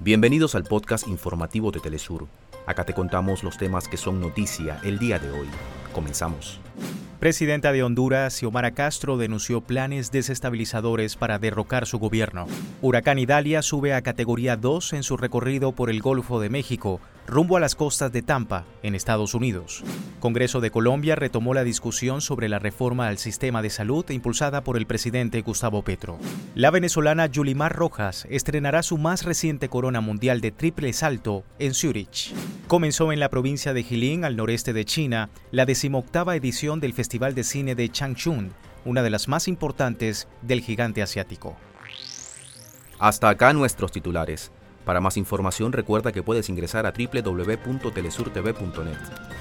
Bienvenidos al podcast informativo de Telesur. Acá te contamos los temas que son noticia el día de hoy. Comenzamos. Presidenta de Honduras, Xiomara Castro, denunció planes desestabilizadores para derrocar su gobierno. Huracán Idalia sube a categoría 2 en su recorrido por el Golfo de México, rumbo a las costas de Tampa, en Estados Unidos. Congreso de Colombia retomó la discusión sobre la reforma al sistema de salud impulsada por el presidente Gustavo Petro. La venezolana Yulimar Rojas estrenará su más reciente corona mundial de triple salto en Zurich. Comenzó en la provincia de Jilin, al noreste de China, la decimoctava edición del Festival de Cine de Changchun, una de las más importantes del gigante asiático. Hasta acá nuestros titulares. Para más información recuerda que puedes ingresar a www.telesurtv.net.